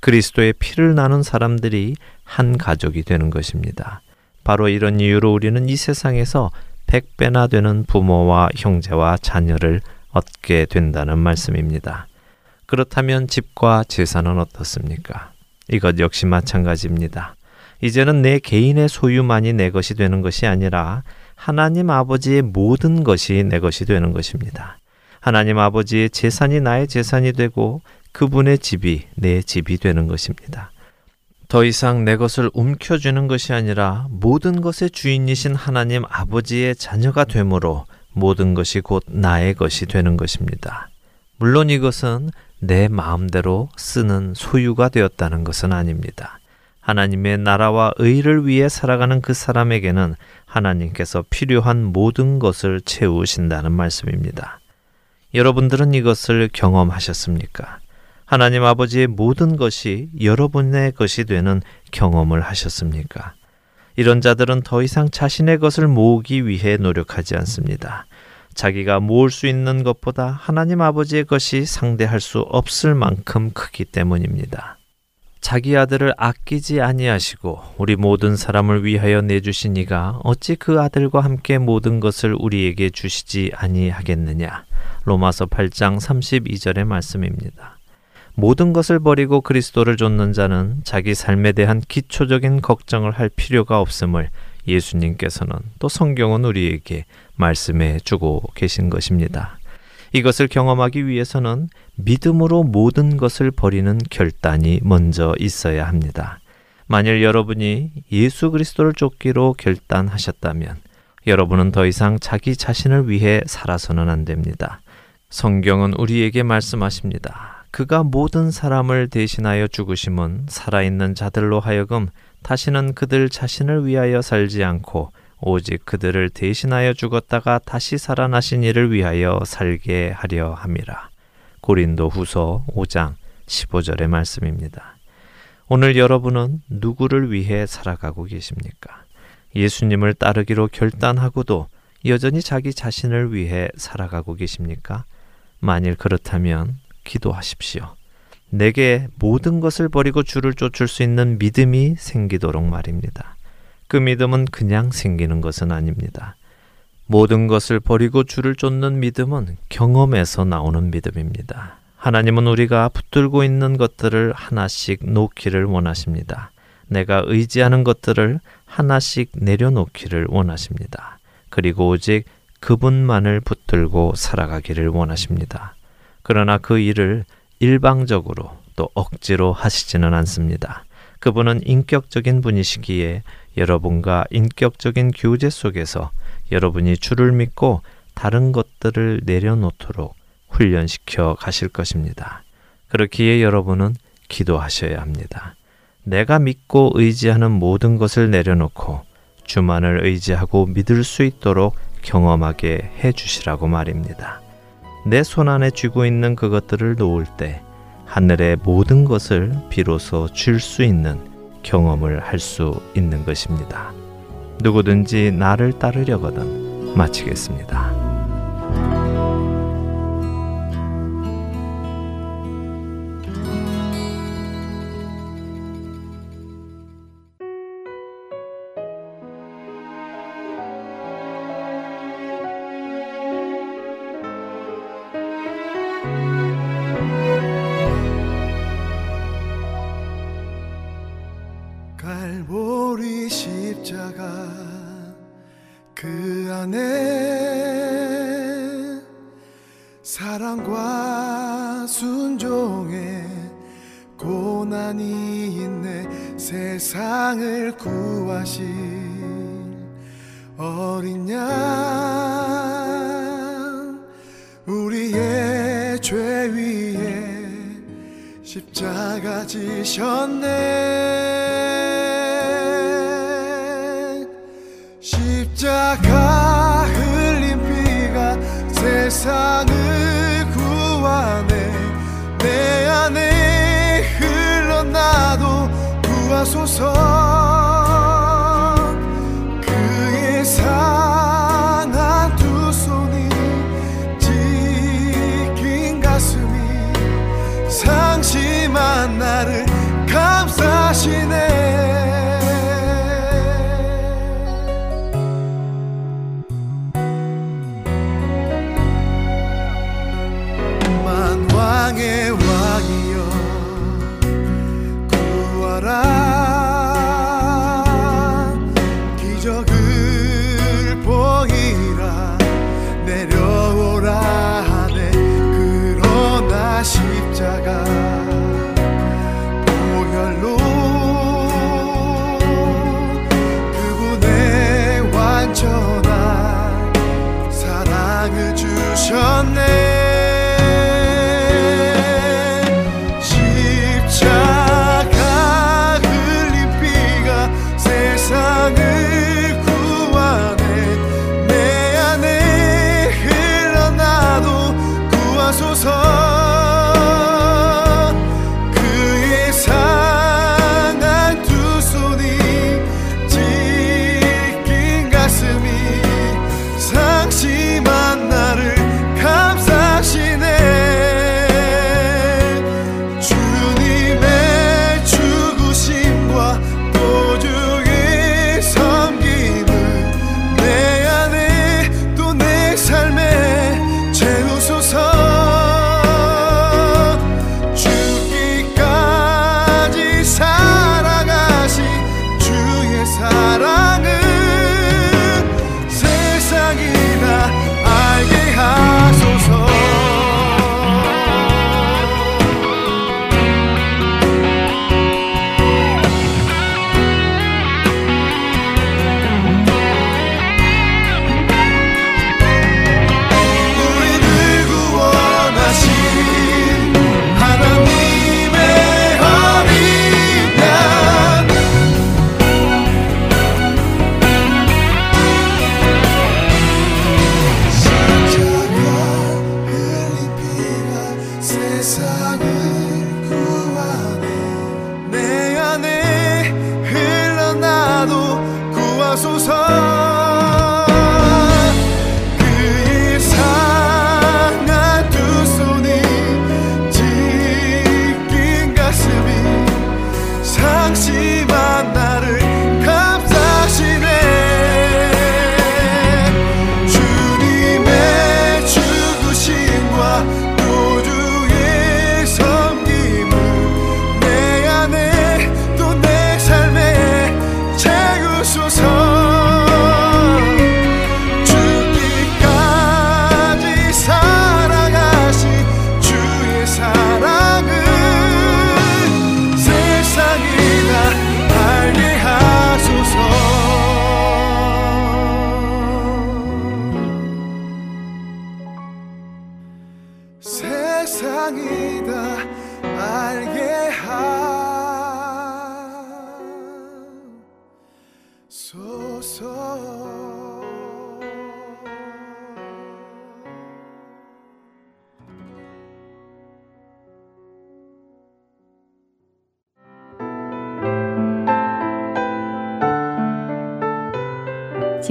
그리스도의 피를 나눈 사람들이 한 가족이 되는 것입니다. 바로 이런 이유로 우리는 이 세상에서 백배나 되는 부모와 형제와 자녀를 얻게 된다는 말씀입니다. 그렇다면 집과 재산은 어떻습니까? 이것 역시 마찬가지입니다. 이제는 내 개인의 소유만이 내 것이 되는 것이 아니라 하나님 아버지의 모든 것이 내 것이 되는 것입니다. 하나님 아버지의 재산이 나의 재산이 되고 그분의 집이 내 집이 되는 것입니다. 더 이상 내 것을 움켜쥐는 것이 아니라 모든 것의 주인이신 하나님 아버지의 자녀가 되므로 모든 것이 곧 나의 것이 되는 것입니다. 물론 이것은 내 마음대로 쓰는 소유가 되었다는 것은 아닙니다. 하나님의 나라와 의를 위해 살아가는 그 사람에게는 하나님께서 필요한 모든 것을 채우신다는 말씀입니다. 여러분들은 이것을 경험하셨습니까? 하나님 아버지의 모든 것이 여러분의 것이 되는 경험을 하셨습니까? 이런 자들은 더 이상 자신의 것을 모으기 위해 노력하지 않습니다. 자기가 모을 수 있는 것보다 하나님 아버지의 것이 상대할 수 없을 만큼 크기 때문입니다. 자기 아들을 아끼지 아니하시고 우리 모든 사람을 위하여 내주신 이가 어찌 그 아들과 함께 모든 것을 우리에게 주시지 아니하겠느냐. 로마서 8장 32절의 말씀입니다. 모든 것을 버리고 그리스도를 좇는 자는 자기 삶에 대한 기초적인 걱정을 할 필요가 없음을 예수님께서는 또 성경은 우리에게 말씀해 주고 계신 것입니다. 이것을 경험하기 위해서는 믿음으로 모든 것을 버리는 결단이 먼저 있어야 합니다. 만일 여러분이 예수 그리스도를 쫓기로 결단하셨다면 여러분은 더 이상 자기 자신을 위해 살아서는 안 됩니다. 성경은 우리에게 말씀하십니다. 그가 모든 사람을 대신하여 죽으심은 살아있는 자들로 하여금 다시는 그들 자신을 위하여 살지 않고 오직 그들을 대신하여 죽었다가 다시 살아나신 이를 위하여 살게 하려 함이라. 고린도 후서 5장 15절의 말씀입니다. 오늘 여러분은 누구를 위해 살아가고 계십니까? 예수님을 따르기로 결단하고도 여전히 자기 자신을 위해 살아가고 계십니까? 만일 그렇다면 기도하십시오. 내게 모든 것을 버리고 주를 쫓을 수 있는 믿음이 생기도록 말입니다. 그 믿음은 그냥 생기는 것은 아닙니다. 모든 것을 버리고 주를 쫓는 믿음은 경험에서 나오는 믿음입니다. 하나님은 우리가 붙들고 있는 것들을 하나씩 놓기를 원하십니다. 내가 의지하는 것들을 하나씩 내려놓기를 원하십니다. 그리고 오직 그분만을 붙들고 살아가기를 원하십니다. 그러나 그 일을 일방적으로 또 억지로 하시지는 않습니다. 그분은 인격적인 분이시기에 여러분과 인격적인 교제 속에서 여러분이 주를 믿고 다른 것들을 내려놓도록 훈련시켜 가실 것입니다. 그렇기에 여러분은 기도하셔야 합니다. 내가 믿고 의지하는 모든 것을 내려놓고 주만을 의지하고 믿을 수 있도록 경험하게 해 주시라고 말입니다. 내 손 안에 쥐고 있는 그것들을 놓을 때 하늘의 모든 것을 비로소 줄 수 있는 경험을 할 수 있는 것입니다. 누구든지 나를 따르려거든 마치겠습니다.